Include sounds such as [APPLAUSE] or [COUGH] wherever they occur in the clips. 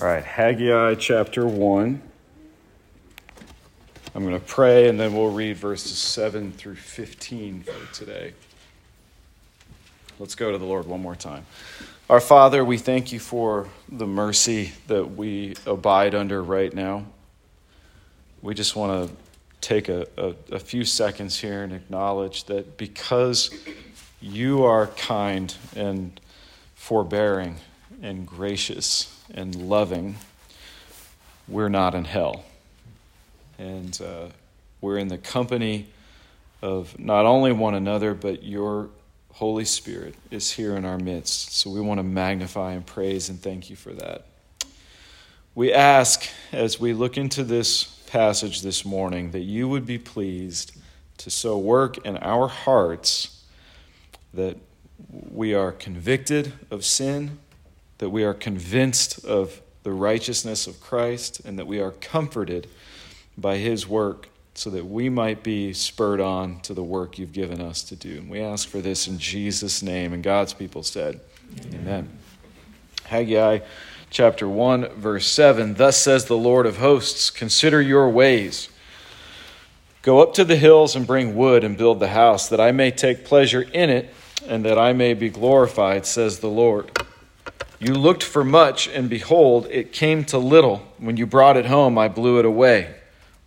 All right, Haggai chapter 1. I'm going to pray and then we'll read verses 7 through 15 for today. Let's go to the Lord one more time. Our Father, we thank you for the mercy that we abide under right now. We just want to take a, a, a few seconds here and acknowledge that because you are kind and forbearing and gracious and loving, we're not in hell. And uh, we're in the company of not only one another, but your Holy Spirit is here in our midst. So we want to magnify and praise and thank you for that. We ask as we look into this passage this morning that you would be pleased to so work in our hearts that we are convicted of sin, that we are convinced of the righteousness of Christ, and that we are comforted by his work so that we might be spurred on to the work you've given us to do. And we ask for this in Jesus' name. And God's people said, Amen. Amen. Haggai chapter 1, verse 7 Thus says the Lord of hosts, Consider your ways. Go up to the hills and bring wood and build the house, that I may take pleasure in it and that I may be glorified, says the Lord. You looked for much, and behold, it came to little. When you brought it home, I blew it away.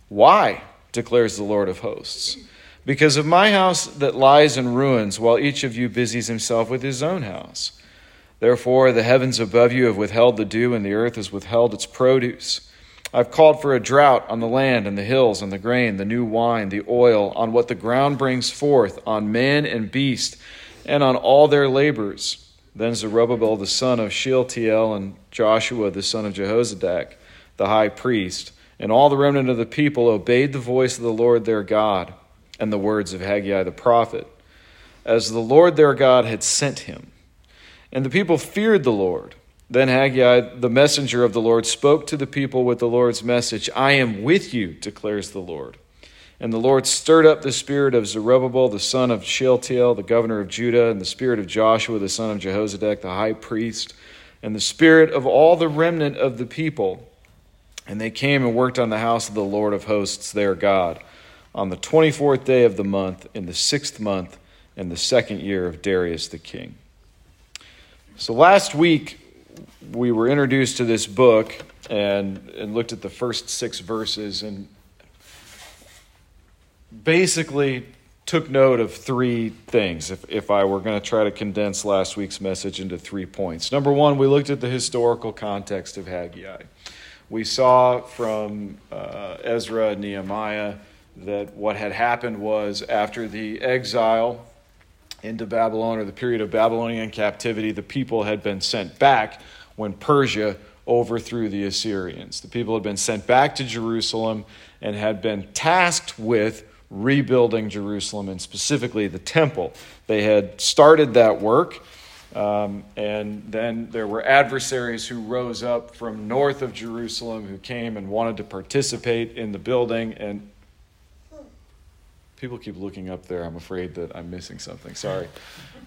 Why? declares the Lord of hosts. Because of my house that lies in ruins, while each of you busies himself with his own house. Therefore, the heavens above you have withheld the dew, and the earth has withheld its produce. I've called for a drought on the land and the hills, and the grain, the new wine, the oil, on what the ground brings forth, on man and beast and on all their labors. Then Zerubbabel the son of Shealtiel and Joshua the son of Jehozadak, the high priest, and all the remnant of the people obeyed the voice of the Lord their God and the words of Haggai the prophet, as the Lord their God had sent him. And the people feared the Lord. Then Haggai, the messenger of the Lord, spoke to the people with the Lord's message I am with you, declares the Lord. And the Lord stirred up the spirit of Zerubbabel, the son of Shealtiel, the governor of Judah, and the spirit of Joshua, the son of Jehozadak, the high priest, and the spirit of all the remnant of the people. And they came and worked on the house of the Lord of hosts, their God, on the 24th day of the month, in the sixth month, in the second year of Darius the king. So last week, we were introduced to this book and, and looked at the first six verses. And basically took note of three things if, if I were going to try to condense last week's message into three points. Number one, we looked at the historical context of Haggai. We saw from uh, Ezra and Nehemiah that what had happened was after the exile into Babylon or the period of Babylonian captivity, the people had been sent back when Persia overthrew the Assyrians. The people had been sent back to Jerusalem and had been tasked with rebuilding Jerusalem and specifically the temple. They had started that work, um, and then there were adversaries who rose up from north of Jerusalem who came and wanted to participate in the building. And people keep looking up there. I'm afraid that I'm missing something. Sorry.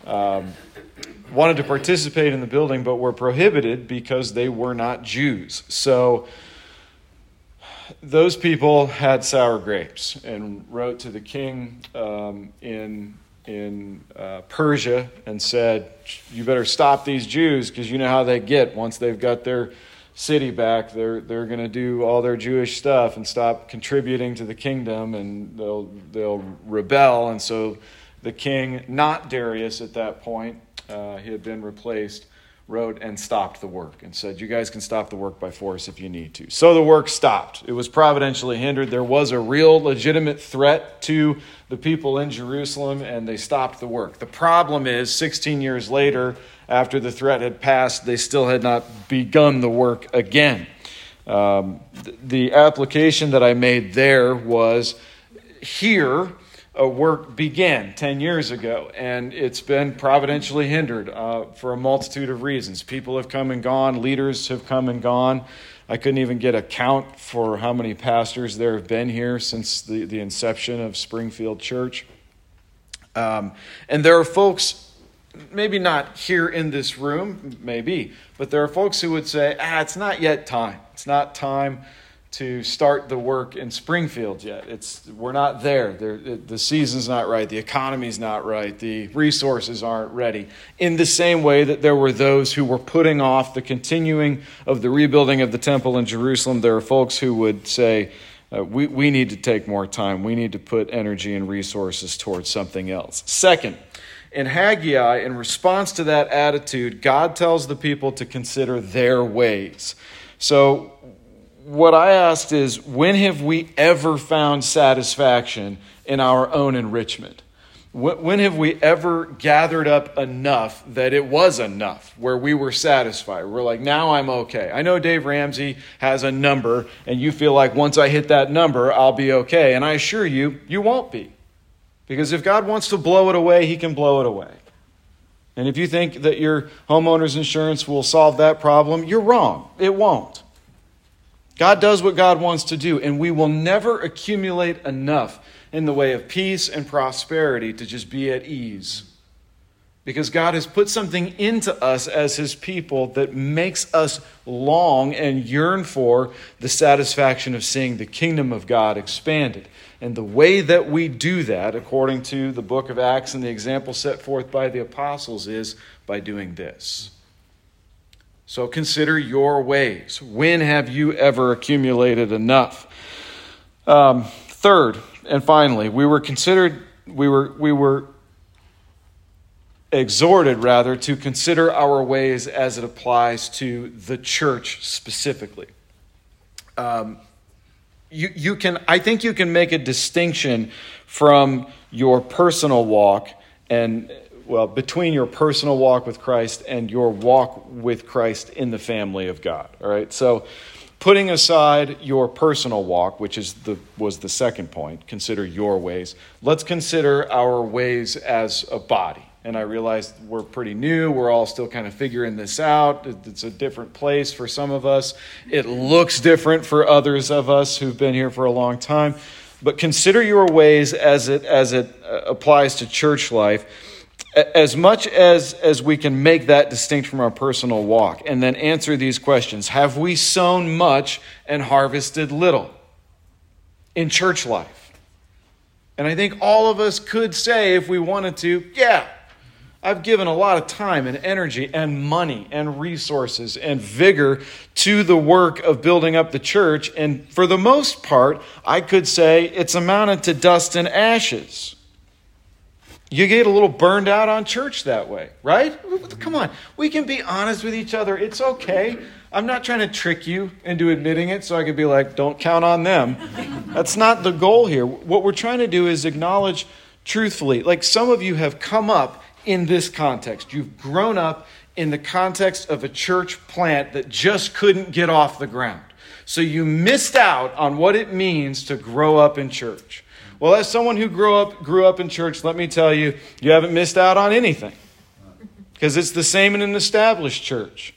Um, wanted to participate in the building, but were prohibited because they were not Jews. So those people had sour grapes and wrote to the king um, in in uh, Persia and said, "You better stop these Jews because you know how they get. Once they've got their city back, they're they're going to do all their Jewish stuff and stop contributing to the kingdom, and they'll they'll rebel." And so, the king, not Darius at that point, uh, he had been replaced wrote and stopped the work and said, You guys can stop the work by force if you need to. So the work stopped. It was providentially hindered. There was a real legitimate threat to the people in Jerusalem, and they stopped the work. The problem is, 16 years later, after the threat had passed, they still had not begun the work again. Um, the application that I made there was here a work began 10 years ago, and it's been providentially hindered uh, for a multitude of reasons. People have come and gone, leaders have come and gone. I couldn't even get a count for how many pastors there have been here since the, the inception of Springfield Church. Um, and there are folks maybe not here in this room, maybe, but there are folks who would say, ah, it's not yet time. It's not time to start the work in Springfield yet. It's, we're not there. the season's not right. The economy's not right. The resources aren't ready. In the same way that there were those who were putting off the continuing of the rebuilding of the temple in Jerusalem, there are folks who would say, uh, we, we need to take more time. We need to put energy and resources towards something else. Second, in Haggai, in response to that attitude, God tells the people to consider their ways. So, what I asked is when have we ever found satisfaction in our own enrichment? When have we ever gathered up enough that it was enough where we were satisfied? We're like, now I'm okay. I know Dave Ramsey has a number, and you feel like once I hit that number, I'll be okay. And I assure you, you won't be. Because if God wants to blow it away, He can blow it away. And if you think that your homeowner's insurance will solve that problem, you're wrong. It won't. God does what God wants to do, and we will never accumulate enough in the way of peace and prosperity to just be at ease. Because God has put something into us as His people that makes us long and yearn for the satisfaction of seeing the kingdom of God expanded. And the way that we do that, according to the book of Acts and the example set forth by the apostles, is by doing this. So consider your ways. When have you ever accumulated enough? Um, third, and finally, we were considered, we were, we were exhorted rather to consider our ways as it applies to the church specifically. Um, you, you can, I think you can make a distinction from your personal walk and well, between your personal walk with Christ and your walk with Christ in the family of God. All right. So, putting aside your personal walk, which is the was the second point, consider your ways. Let's consider our ways as a body. And I realize we're pretty new. We're all still kind of figuring this out. It's a different place for some of us. It looks different for others of us who've been here for a long time. But consider your ways as it as it uh, applies to church life as much as, as we can make that distinct from our personal walk and then answer these questions have we sown much and harvested little in church life? And i think all of us could say if we wanted to yeah i've given a lot of time and energy and money and resources and vigor to the work of building up the church. And for the most part i could say it's amounted to dust and ashes you get a little burned out on church that way, right? Come on. We can be honest with each other. It's okay. I'm not trying to trick you into admitting it so I could be like, don't count on them. That's not the goal here. What we're trying to do is acknowledge truthfully. Like some of you have come up in this context. You've grown up in the context of a church plant that just couldn't get off the ground. So you missed out on what it means to grow up in church. Well, as someone who grew up grew up in church, let me tell you, you haven't missed out on anything. Because it's the same in an established church.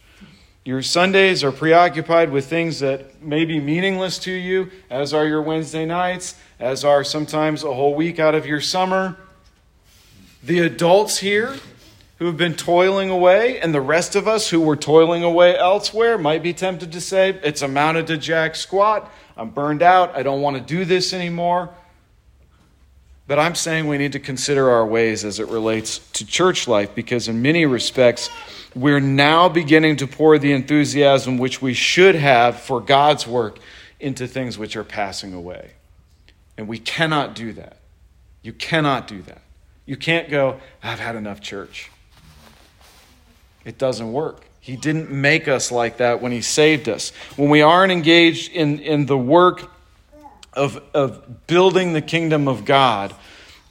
Your Sundays are preoccupied with things that may be meaningless to you, as are your Wednesday nights, as are sometimes a whole week out of your summer. The adults here who have been toiling away, and the rest of us who were toiling away elsewhere might be tempted to say, It's amounted to jack squat. I'm burned out. I don't want to do this anymore. But I'm saying we need to consider our ways as it relates to church life because, in many respects, we're now beginning to pour the enthusiasm which we should have for God's work into things which are passing away. And we cannot do that. You cannot do that. You can't go, I've had enough church. It doesn't work. He didn't make us like that when He saved us. When we aren't engaged in, in the work of, of building the kingdom of God,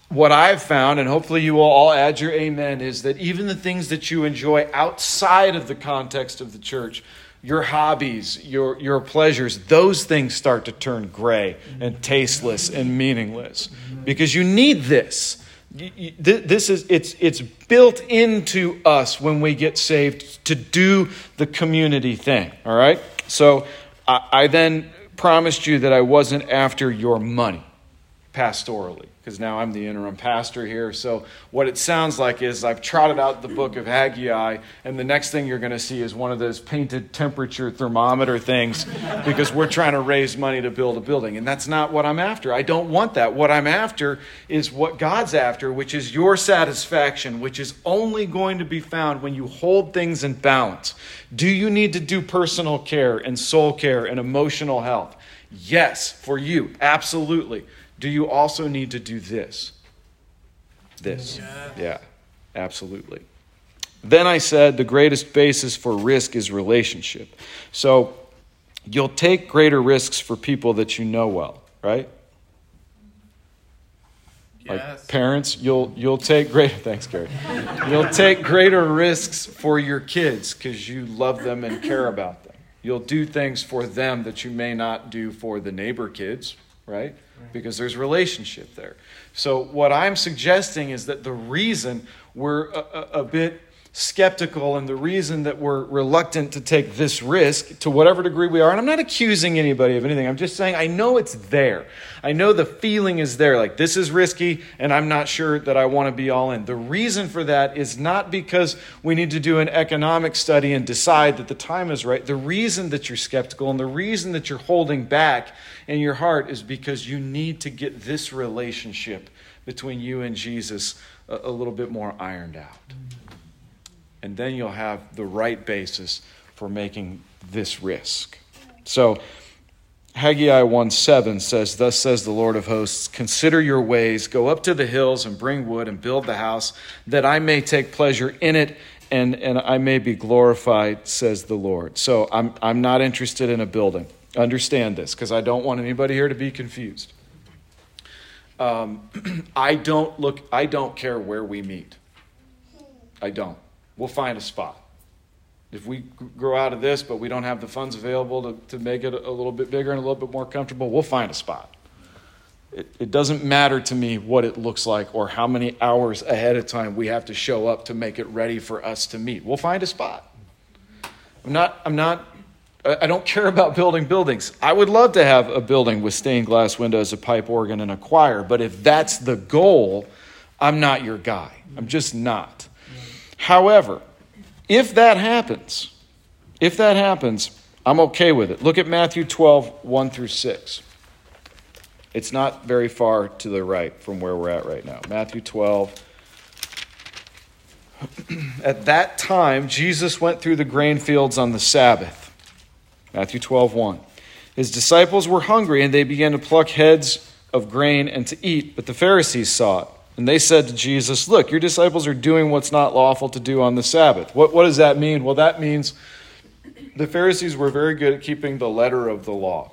what I've found, and hopefully you will all add your amen, is that even the things that you enjoy outside of the context of the church, your hobbies, your, your pleasures, those things start to turn gray and tasteless and meaningless because you need this. This is it's it's built into us when we get saved to do the community thing. All right. So I, I then promised you that I wasn't after your money pastorally because now I'm the interim pastor here. So, what it sounds like is I've trotted out the book of Haggai, and the next thing you're going to see is one of those painted temperature thermometer things [LAUGHS] because we're trying to raise money to build a building. And that's not what I'm after. I don't want that. What I'm after is what God's after, which is your satisfaction, which is only going to be found when you hold things in balance. Do you need to do personal care and soul care and emotional health? Yes, for you, absolutely do you also need to do this? This. Yeah. yeah, absolutely. Then I said the greatest basis for risk is relationship. So you'll take greater risks for people that you know well, right? Like yes. parents, you'll you'll take greater [LAUGHS] thanks, Gary. You'll take greater risks for your kids because you love them and care about them. You'll do things for them that you may not do for the neighbor kids, right? Because there's relationship there. So, what I'm suggesting is that the reason we're a, a, a, bit skeptical and the reason that we're reluctant to take this risk to whatever degree we are, and I'm not accusing anybody of anything, I'm just saying I know it's there. I know the feeling is there, like this is risky and I'm not sure that I want to be all in. The reason for that is not because we need to do an economic study and decide that the time is right. The reason that you're skeptical and the reason that you're holding back in your heart is because you need to get this relationship between you and Jesus a, a little bit more ironed out. And then you'll have the right basis for making this risk. So, Haggai 1 7 says, Thus says the Lord of hosts, Consider your ways, go up to the hills and bring wood and build the house, that I may take pleasure in it and, and I may be glorified, says the Lord. So I'm, I'm not interested in a building. Understand this, because I don't want anybody here to be confused. Um, [CLEARS THROAT] I don't look. I don't care where we meet. I don't. We'll find a spot. If we grow out of this, but we don't have the funds available to, to make it a little bit bigger and a little bit more comfortable, we'll find a spot. It, it doesn't matter to me what it looks like or how many hours ahead of time we have to show up to make it ready for us to meet. We'll find a spot. I'm not, I'm not I don't care about building buildings. I would love to have a building with stained glass windows, a pipe organ, and a choir, but if that's the goal, I'm not your guy. I'm just not. However, if that happens, if that happens, I'm okay with it. Look at Matthew 12, 1 through 6. It's not very far to the right from where we're at right now. Matthew 12. [CLEARS THROAT] At that time, Jesus went through the grain fields on the Sabbath. Matthew 12, 1. His disciples were hungry, and they began to pluck heads of grain and to eat, but the Pharisees saw it. And they said to Jesus, Look, your disciples are doing what's not lawful to do on the Sabbath. What, what does that mean? Well, that means the Pharisees were very good at keeping the letter of the law,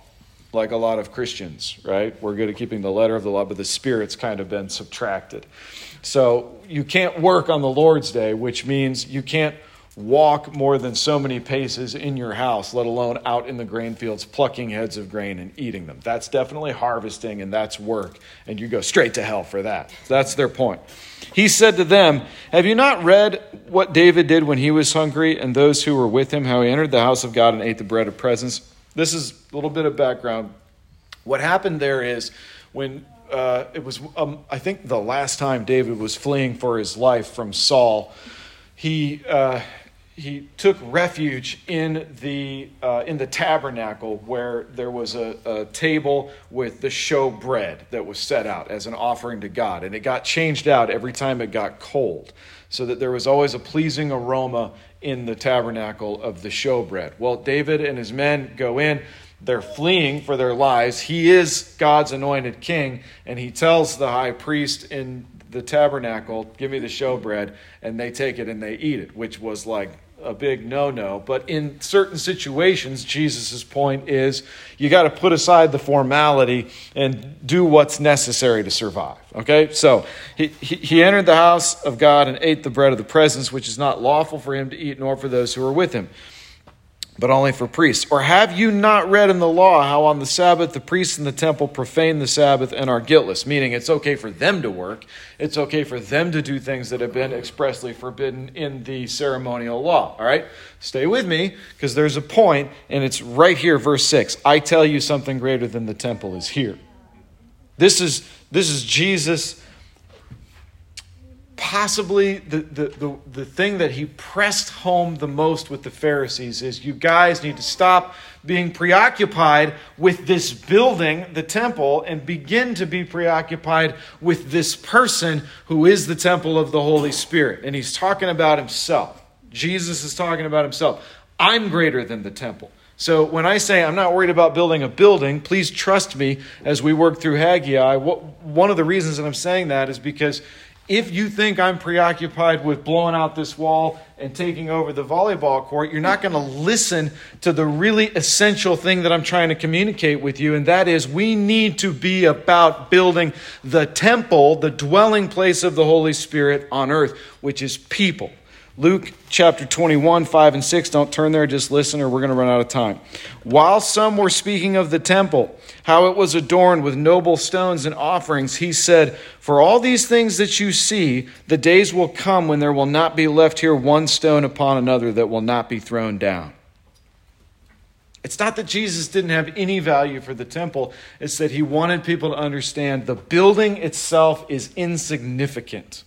like a lot of Christians, right? We're good at keeping the letter of the law, but the spirit's kind of been subtracted. So you can't work on the Lord's day, which means you can't walk more than so many paces in your house, let alone out in the grain fields plucking heads of grain and eating them. That's definitely harvesting and that's work, and you go straight to hell for that. That's their point. He said to them, Have you not read what David did when he was hungry and those who were with him, how he entered the house of God and ate the bread of presence? This is a little bit of background. What happened there is when uh, it was, um, I think, the last time David was fleeing for his life from Saul, he. Uh, he took refuge in the, uh, in the tabernacle where there was a, a table with the show bread that was set out as an offering to God. And it got changed out every time it got cold, so that there was always a pleasing aroma in the tabernacle of the show bread. Well, David and his men go in. They're fleeing for their lives. He is God's anointed king, and he tells the high priest in the tabernacle, Give me the showbread, and they take it and they eat it, which was like a big no no. But in certain situations, Jesus' point is you got to put aside the formality and do what's necessary to survive. Okay? So he, he, he entered the house of God and ate the bread of the presence, which is not lawful for him to eat, nor for those who are with him but only for priests? Or have you not read in the law how on the Sabbath the priests in the temple profane the Sabbath and are guiltless? Meaning it's okay for them to work, it's okay for them to do things that have been expressly forbidden in the ceremonial law. All right? Stay with me because there's a point, and it's right here, verse 6. I tell you something greater than the temple is here. This is this is Jesus possibly the, the, the, the, thing that he pressed home the most with the Pharisees is you guys need to stop being preoccupied with this building, the temple, and begin to be preoccupied with this person who is the temple of the Holy Spirit. And he's talking about himself. Jesus is talking about himself. I'm greater than the temple. So when I say I'm not worried about building a building, please trust me as we work through Haggai. One of the reasons that I'm saying that is because if you think I'm preoccupied with blowing out this wall and taking over the volleyball court, you're not going to listen to the really essential thing that I'm trying to communicate with you, and that is we need to be about building the temple, the dwelling place of the Holy Spirit on earth, which is people. Luke chapter 21, 5 and 6. Don't turn there, just listen, or we're going to run out of time. While some were speaking of the temple, how it was adorned with noble stones and offerings, he said, For all these things that you see, the days will come when there will not be left here one stone upon another that will not be thrown down. It's not that Jesus didn't have any value for the temple, it's that he wanted people to understand the building itself is insignificant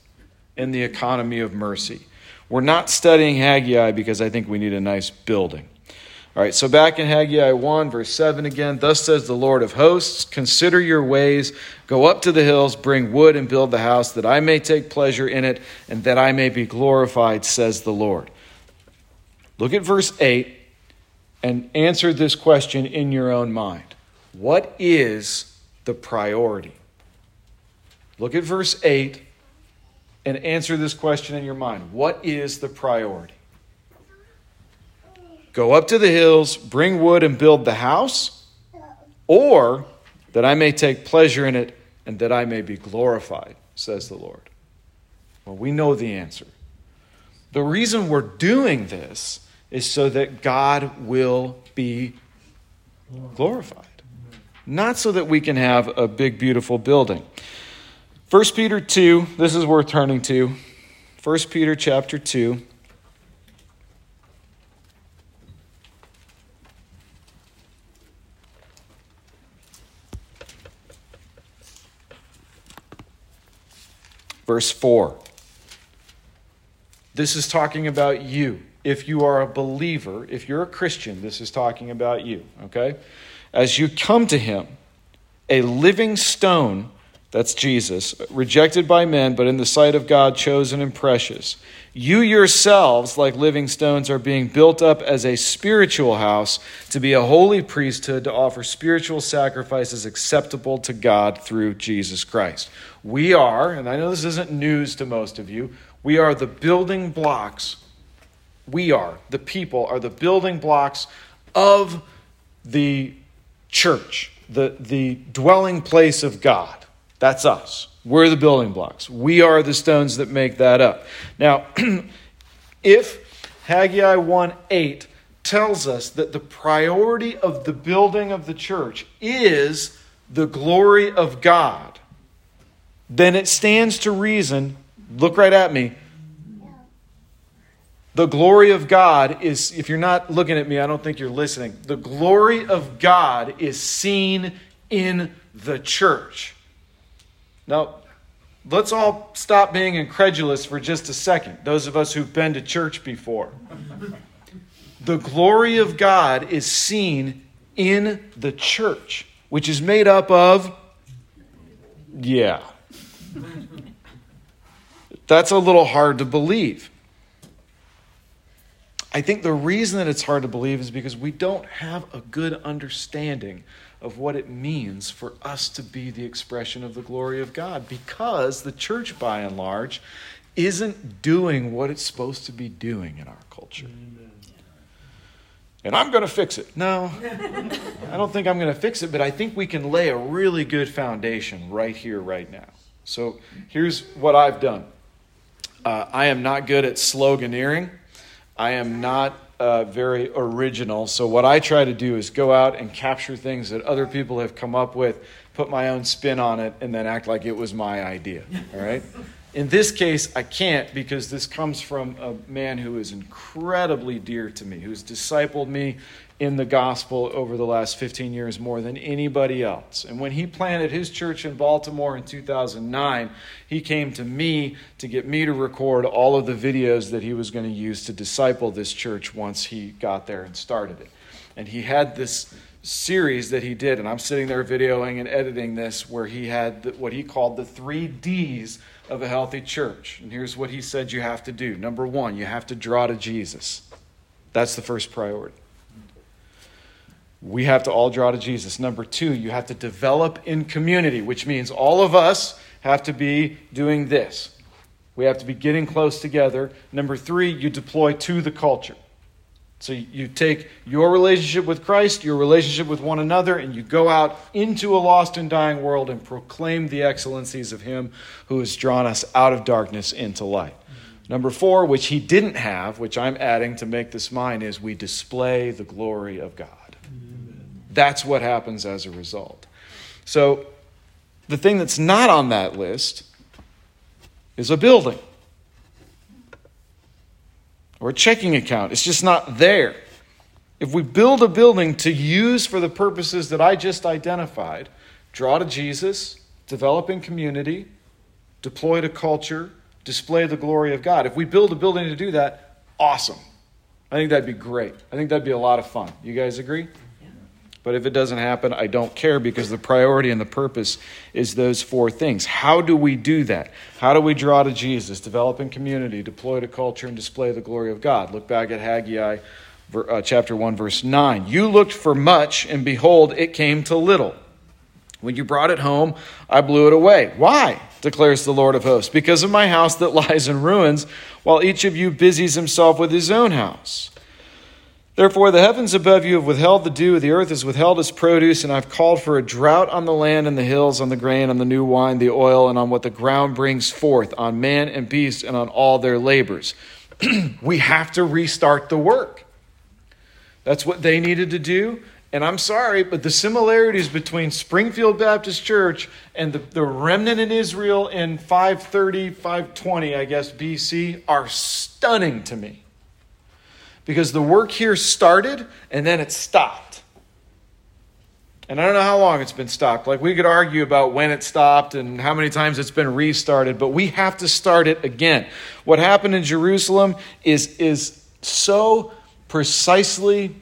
in the economy of mercy. We're not studying Haggai because I think we need a nice building. All right, so back in Haggai 1, verse 7 again, thus says the Lord of hosts, consider your ways, go up to the hills, bring wood and build the house, that I may take pleasure in it, and that I may be glorified, says the Lord. Look at verse 8 and answer this question in your own mind. What is the priority? Look at verse 8 and answer this question in your mind What is the priority? Go up to the hills, bring wood, and build the house, or that I may take pleasure in it and that I may be glorified, says the Lord. Well, we know the answer. The reason we're doing this is so that God will be glorified, not so that we can have a big, beautiful building. 1 Peter 2, this is worth turning to. 1 Peter chapter 2. Verse 4. This is talking about you. If you are a believer, if you're a Christian, this is talking about you, okay? As you come to him, a living stone that's Jesus, rejected by men, but in the sight of God, chosen and precious. You yourselves, like living stones, are being built up as a spiritual house to be a holy priesthood to offer spiritual sacrifices acceptable to God through Jesus Christ. We are, and I know this isn't news to most of you, we are the building blocks. We are, the people, are the building blocks of the church, the, the dwelling place of God. That's us. We're the building blocks. We are the stones that make that up. Now, [CLEARS THROAT] if Haggai 1 8 tells us that the priority of the building of the church is the glory of God, then it stands to reason, look right at me. The glory of God is, if you're not looking at me, I don't think you're listening. The glory of God is seen in the church. Now, let's all stop being incredulous for just a second, those of us who've been to church before. the glory of God is seen in the church, which is made up of, yeah. That's a little hard to believe. I think the reason that it's hard to believe is because we don't have a good understanding of what it means for us to be the expression of the glory of God because the church, by and large, isn't doing what it's supposed to be doing in our culture. And I'm going to fix it. No, I don't think I'm going to fix it, but I think we can lay a really good foundation right here, right now. So here's what I've done uh, I am not good at sloganeering, I am not uh, very original. So, what I try to do is go out and capture things that other people have come up with, put my own spin on it, and then act like it was my idea. All right? In this case, I can't because this comes from a man who is incredibly dear to me, who's discipled me in the gospel over the last 15 years more than anybody else. And when he planted his church in Baltimore in 2009, he came to me to get me to record all of the videos that he was going to use to disciple this church once he got there and started it. And he had this series that he did, and I'm sitting there videoing and editing this, where he had what he called the three D's of a healthy church. And here's what he said you have to do. Number one, you have to draw to Jesus. That's the first priority. We have to all draw to Jesus. Number two, you have to develop in community, which means all of us have to be doing this. We have to be getting close together. Number three, you deploy to the culture. So you take your relationship with Christ, your relationship with one another, and you go out into a lost and dying world and proclaim the excellencies of Him who has drawn us out of darkness into light. Number four, which he didn't have, which I'm adding to make this mine, is we display the glory of God. That's what happens as a result. So the thing that's not on that list is a building or a checking account. It's just not there. If we build a building to use for the purposes that I just identified, draw to Jesus, develop in community, deploy to culture, display the glory of God. If we build a building to do that, awesome. I think that'd be great. I think that'd be a lot of fun. You guys agree? But if it doesn't happen, I don't care because the priority and the purpose is those four things. How do we do that? How do we draw to Jesus, develop in community, deploy to culture, and display the glory of God? Look back at Haggai uh, chapter 1, verse 9. You looked for much, and behold, it came to little. When you brought it home, I blew it away. Why? declares the Lord of hosts. Because of my house that [LAUGHS] lies in ruins, while each of you busies himself with his own house. Therefore, the heavens above you have withheld the dew, the earth has withheld its produce, and I've called for a drought on the land and the hills, on the grain, on the new wine, the oil, and on what the ground brings forth, on man and beast, and on all their labors. [CLEARS THROAT] we have to restart the work. That's what they needed to do. And I'm sorry, but the similarities between Springfield Baptist Church and the, the remnant in Israel in 530, 520, I guess, BC are stunning to me because the work here started and then it stopped. And I don't know how long it's been stopped. Like, we could argue about when it stopped and how many times it's been restarted, but we have to start it again. What happened in Jerusalem is, is so precisely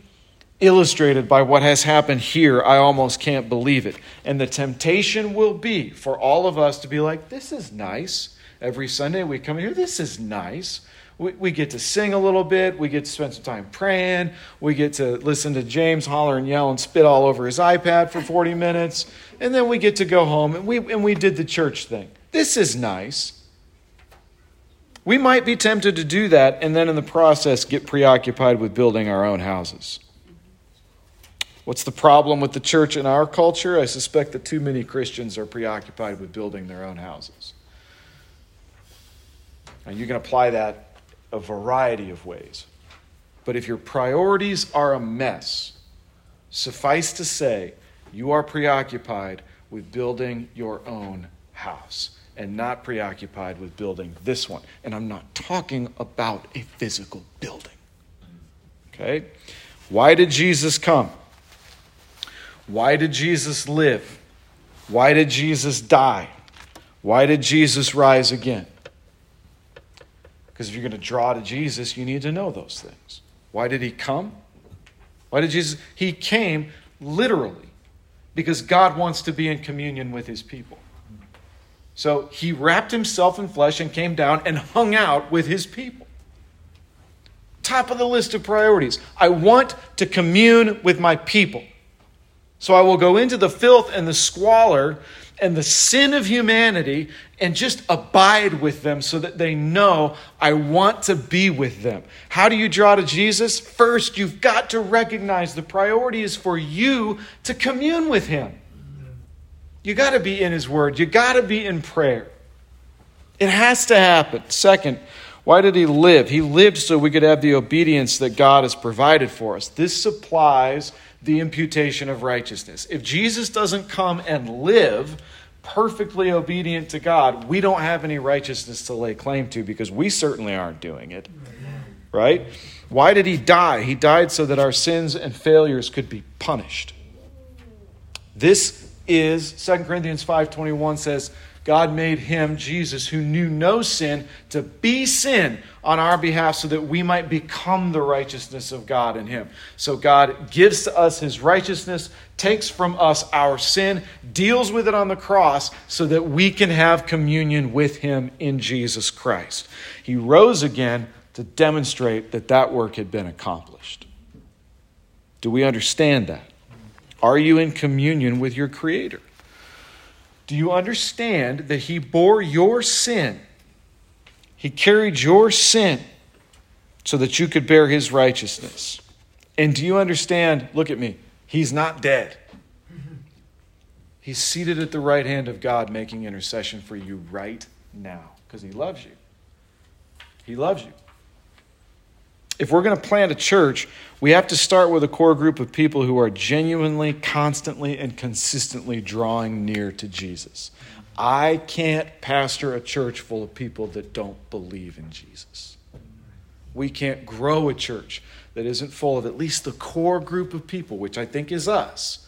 illustrated by what has happened here. I almost can't believe it. And the temptation will be for all of us to be like, this is nice. Every Sunday we come here, this is nice we, we get to sing a little bit. We get to spend some time praying. We get to listen to James holler and yell and spit all over his iPad for 40 minutes. And then we get to go home and we, and we did the church thing. This is nice. We might be tempted to do that and then in the process get preoccupied with building our own houses. What's the problem with the church in our culture? I suspect that too many Christians are preoccupied with building their own houses. And you can apply that a variety of ways. But if your priorities are a mess, suffice to say, you are preoccupied with building your own house and not preoccupied with building this one. And I'm not talking about a physical building. Okay? Why did Jesus come? Why did Jesus live? Why did Jesus die? Why did Jesus rise again? Because if you're going to draw to Jesus, you need to know those things. Why did he come? Why did Jesus? He came literally because God wants to be in communion with his people. So he wrapped himself in flesh and came down and hung out with his people. Top of the list of priorities. I want to commune with my people. So I will go into the filth and the squalor and the sin of humanity and just abide with them so that they know I want to be with them. How do you draw to Jesus? First, you've got to recognize the priority is for you to commune with Him. You got to be in His Word, you got to be in prayer. It has to happen. Second, why did He live? He lived so we could have the obedience that God has provided for us. This supplies the imputation of righteousness. If Jesus doesn't come and live perfectly obedient to God, we don't have any righteousness to lay claim to because we certainly aren't doing it. right? Why did he die? He died so that our sins and failures could be punished. This is 2 Corinthians 5:21 says God made him, Jesus, who knew no sin, to be sin on our behalf so that we might become the righteousness of God in him. So God gives to us his righteousness, takes from us our sin, deals with it on the cross so that we can have communion with him in Jesus Christ. He rose again to demonstrate that that work had been accomplished. Do we understand that? Are you in communion with your Creator? Do you understand that He bore your sin? He carried your sin so that you could bear His righteousness. And do you understand? Look at me. He's not dead. He's seated at the right hand of God making intercession for you right now because He loves you. He loves you. If we're going to plant a church, we have to start with a core group of people who are genuinely, constantly, and consistently drawing near to Jesus. I can't pastor a church full of people that don't believe in Jesus. We can't grow a church that isn't full of at least the core group of people, which I think is us,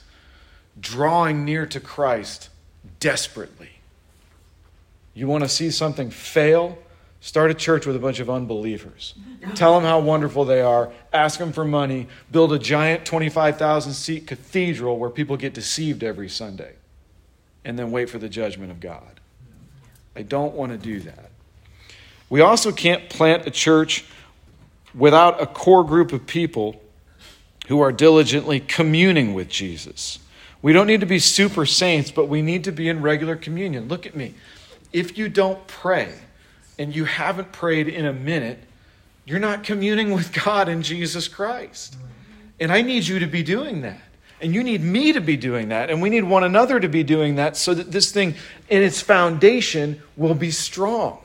drawing near to Christ desperately. You want to see something fail? Start a church with a bunch of unbelievers. Tell them how wonderful they are. Ask them for money. Build a giant 25,000 seat cathedral where people get deceived every Sunday. And then wait for the judgment of God. I don't want to do that. We also can't plant a church without a core group of people who are diligently communing with Jesus. We don't need to be super saints, but we need to be in regular communion. Look at me. If you don't pray, and you haven't prayed in a minute, you're not communing with God in Jesus Christ. And I need you to be doing that. And you need me to be doing that. And we need one another to be doing that so that this thing in its foundation will be strong.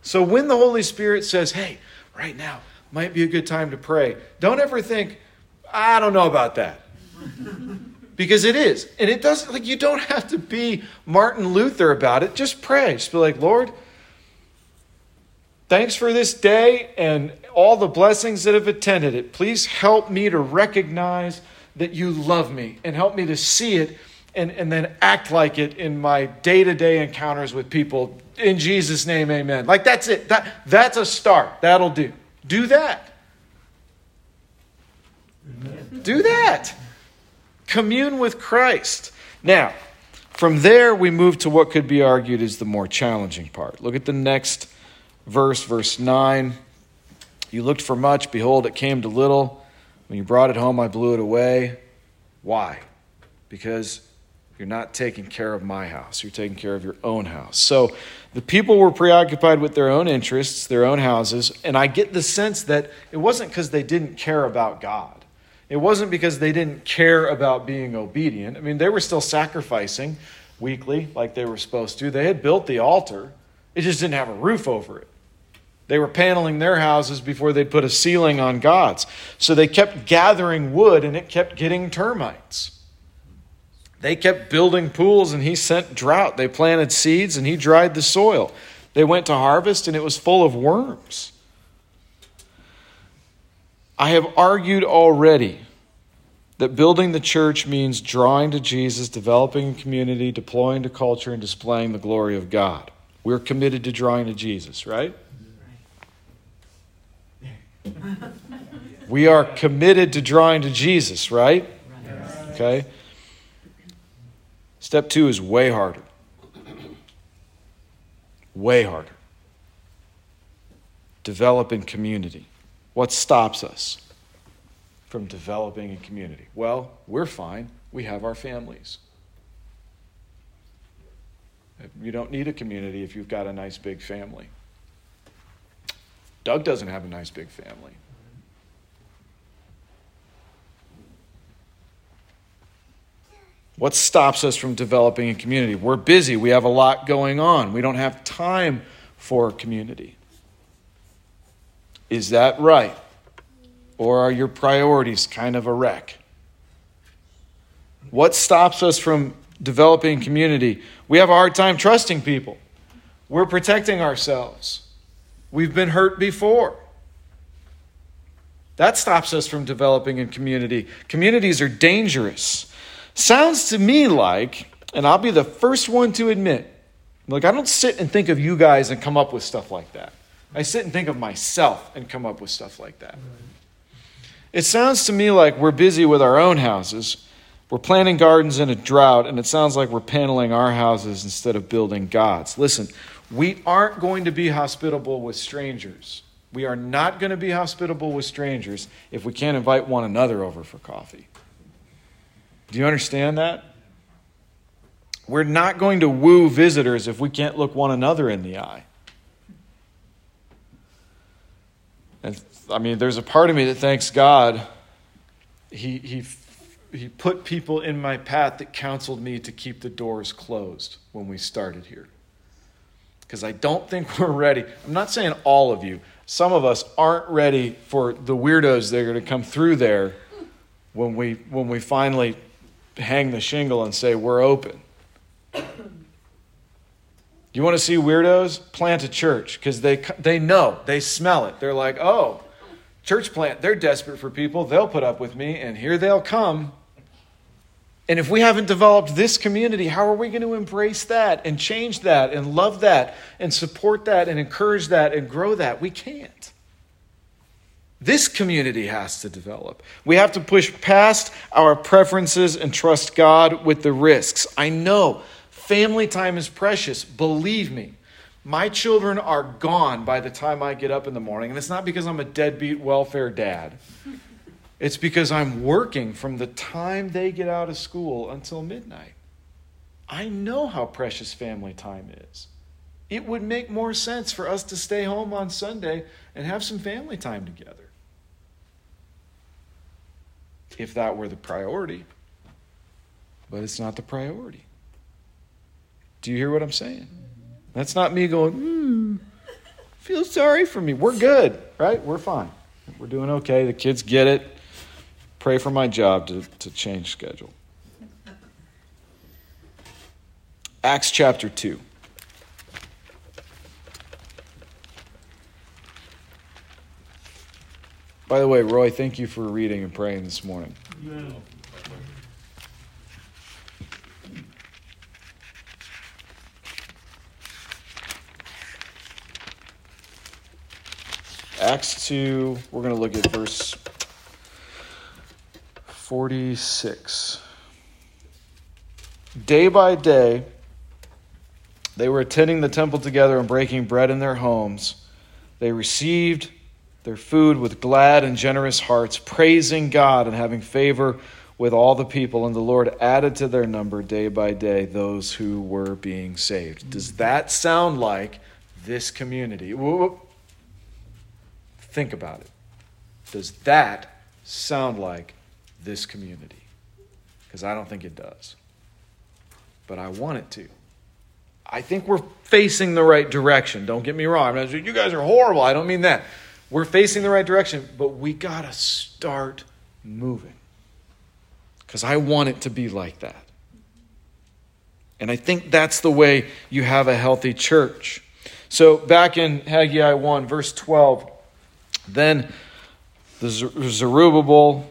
So when the Holy Spirit says, hey, right now might be a good time to pray, don't ever think, I don't know about that. because it is. And it doesn't, like, you don't have to be Martin Luther about it. Just pray. Just be like, Lord, Thanks for this day and all the blessings that have attended it. Please help me to recognize that you love me and help me to see it and, and then act like it in my day to day encounters with people. In Jesus' name, amen. Like that's it. That, that's a start. That'll do. Do that. Amen. Do that. Commune with Christ. Now, from there, we move to what could be argued is the more challenging part. Look at the next verse, verse 9. You looked for much, behold, it came to little. When you brought it home, I blew it away. Why? Because you're not taking care of my house. You're taking care of your own house. So the people were preoccupied with their own interests, their own houses, and I get the sense that it wasn't because they didn't care about God. It wasn't because they didn't care about being obedient. I mean, they were still sacrificing weekly like they were supposed to. They had built the altar, it just didn't have a roof over it. They were paneling their houses before they'd put a ceiling on God's. So they kept gathering wood and it kept getting termites. They kept building pools and he sent drought. They planted seeds and he dried the soil. They went to harvest and it was full of worms. I have argued already that building the church means drawing to Jesus, developing a community, deploying to culture, and displaying the glory of God. We're committed to drawing to Jesus, right? [LAUGHS] we are committed to drawing to Jesus, right? Okay. Step two is way harder. Way harder. Developing community. What stops us from developing a community? Well, we're fine. We have our families. You don't need a community if you've got a nice big family. Doug doesn't have a nice big family. What stops us from developing a community? We're busy. We have a lot going on. We don't have time for community. Is that right? Or are your priorities kind of a wreck? What stops us from developing community? We have a hard time trusting people. We're protecting ourselves. We've been hurt before. That stops us from developing in community. Communities are dangerous. Sounds to me like, and I'll be the first one to admit, like I don't sit and think of you guys and come up with stuff like that. I sit and think of myself and come up with stuff like that. It sounds to me like we're busy with our own houses. We're planting gardens in a drought, and it sounds like we're paneling our houses instead of building God's. Listen, we aren't going to be hospitable with strangers. We are not going to be hospitable with strangers if we can't invite one another over for coffee. Do you understand that? We're not going to woo visitors if we can't look one another in the eye. And I mean, there's a part of me that thanks God. He, he, he put people in my path that counseled me to keep the doors closed when we started here. Because I don't think we're ready. I'm not saying all of you. Some of us aren't ready for the weirdos that are going to come through there when we, when we finally hang the shingle and say, we're open. You want to see weirdos? Plant a church because they, they know, they smell it. They're like, oh, church plant, they're desperate for people. They'll put up with me, and here they'll come. And if we haven't developed this community, how are we going to embrace that and change that and love that and support that and encourage that and grow that? We can't. This community has to develop. We have to push past our preferences and trust God with the risks. I know Family time is precious. Believe me. My children are gone by the time I get up in the morning. And it's not because I'm a deadbeat welfare dad, it's because I'm working from the time they get out of school until midnight. I know how precious family time is. It would make more sense for us to stay home on Sunday and have some family time together. If that were the priority. But it's not the priority. Do you hear what I'm saying? That's not me going, hmm, feel sorry for me. We're good, right? We're fine. We're doing okay. The kids get it. Pray for my job to, to change schedule. Acts chapter 2. By the way, Roy, thank you for reading and praying this morning. Acts 2, we're going to look at verse 46. Day by day, they were attending the temple together and breaking bread in their homes. They received their food with glad and generous hearts, praising God and having favor with all the people. And the Lord added to their number day by day those who were being saved. Does that sound like this community? Think about it. Does that sound like this community? Because I don't think it does. But I want it to. I think we're facing the right direction. Don't get me wrong. I'm not, you guys are horrible. I don't mean that. We're facing the right direction, but we got to start moving. Because I want it to be like that. And I think that's the way you have a healthy church. So, back in Haggai 1, verse 12, then the Zerubbabel,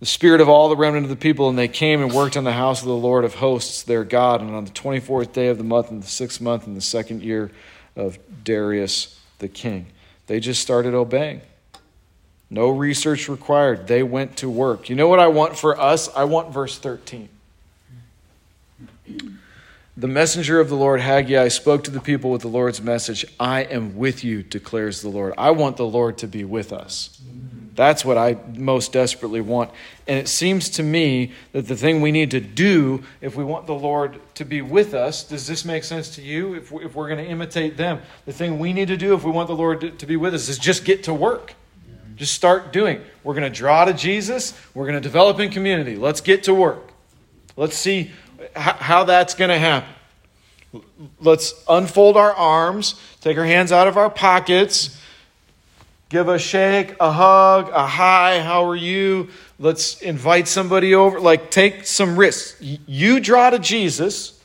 the spirit of all the remnant of the people, and they came and worked on the house of the Lord of hosts, their God. And on the 24th day of the month, in the sixth month, in the second year of Darius the king, they just started obeying. No research required. They went to work. You know what I want for us? I want verse 13. The messenger of the Lord, Haggai, spoke to the people with the Lord's message I am with you, declares the Lord. I want the Lord to be with us. That's what I most desperately want. And it seems to me that the thing we need to do if we want the Lord to be with us, does this make sense to you? If, if we're going to imitate them, the thing we need to do if we want the Lord to, to be with us is just get to work. Just start doing. We're going to draw to Jesus. We're going to develop in community. Let's get to work. Let's see how that's going to happen. Let's unfold our arms, take our hands out of our pockets, give a shake, a hug, a hi, how are you? Let's invite somebody over. Like, take some risks. You draw to Jesus,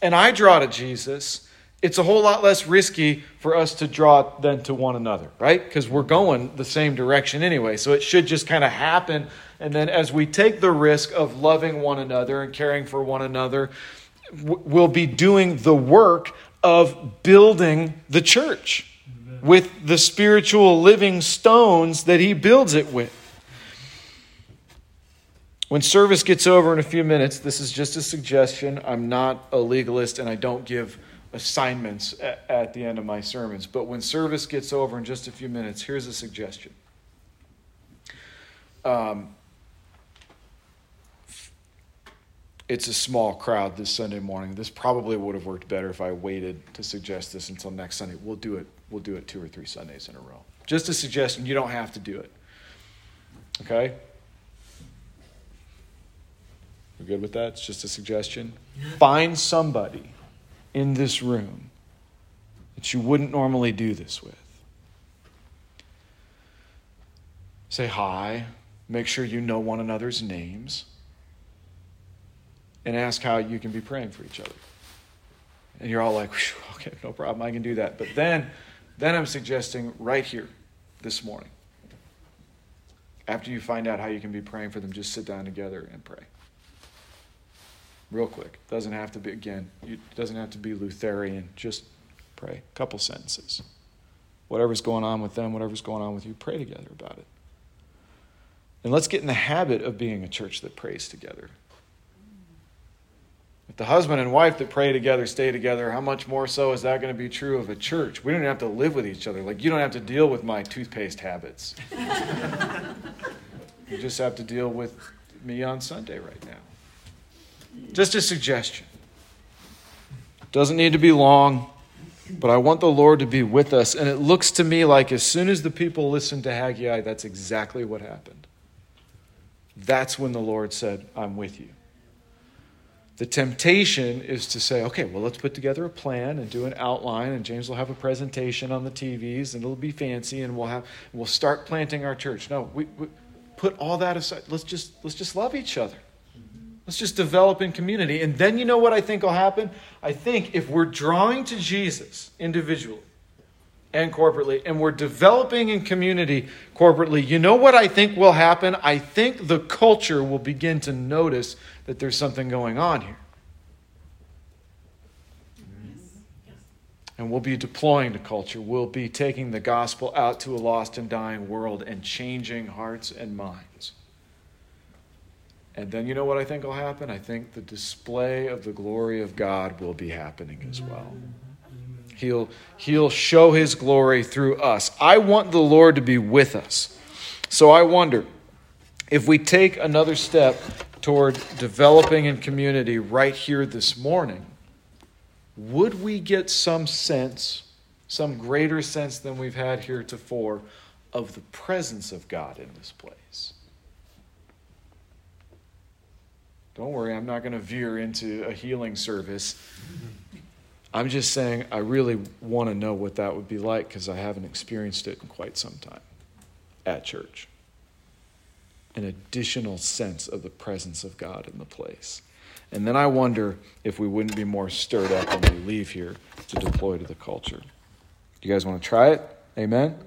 and I draw to Jesus. It's a whole lot less risky for us to draw than to one another, right? Because we're going the same direction anyway. So it should just kind of happen. And then as we take the risk of loving one another and caring for one another, we'll be doing the work of building the church with the spiritual living stones that he builds it with. When service gets over in a few minutes, this is just a suggestion. I'm not a legalist and I don't give assignments at, the end of my sermons. But when service gets over in just a few minutes, here's a suggestion. Um, it's a small crowd this Sunday morning. This probably would have worked better if I waited to suggest this until next Sunday. We'll do it. We'll do it two or three Sundays in a row. Just a suggestion. You don't have to do it. Okay? We're good with that? It's just a suggestion. Find somebody in this room that you wouldn't normally do this with. Say hi. Make sure you know one another's names. And ask how you can be praying for each other. And you're all like, okay, no problem, I can do that. But then, then I'm suggesting right here this morning, after you find out how you can be praying for them, just sit down together and pray real quick. Doesn't have to be again. It doesn't have to be Lutheran. Just pray. A couple sentences. Whatever's going on with them, whatever's going on with you, pray together about it. And let's get in the habit of being a church that prays together. If the husband and wife that pray together stay together, how much more so is that going to be true of a church? We don't have to live with each other. Like, you don't have to deal with my toothpaste habits. [LAUGHS] you just have to deal with me on Sunday right now. Just a suggestion. Doesn't need to be long, but I want the Lord to be with us. And it looks to me like as soon as the people listened to Haggai, that's exactly what happened. That's when the Lord said, I'm with you. The temptation is to say, okay, well, let's put together a plan and do an outline, and James will have a presentation on the TVs, and it'll be fancy, and we'll have we'll start planting our church. No, we, we put all that aside. Let's just let's just love each other. Let's just develop in community. And then you know what I think will happen? I think if we're drawing to Jesus individually and corporately, and we're developing in community corporately, you know what I think will happen? I think the culture will begin to notice that there's something going on here. And we'll be deploying the culture. We'll be taking the gospel out to a lost and dying world and changing hearts and minds. And then you know what I think will happen? I think the display of the glory of God will be happening as well. He'll, he'll show his glory through us. I want the Lord to be with us. So I wonder if we take another step toward developing in community right here this morning, would we get some sense, some greater sense than we've had heretofore, of the presence of God in this place? Don't worry, I'm not going to veer into a healing service. I'm just saying I really want to know what that would be like because I haven't experienced it in quite some time at church. An additional sense of the presence of God in the place. And then I wonder if we wouldn't be more stirred up when we leave here to deploy to the culture. You guys want to try it? Amen?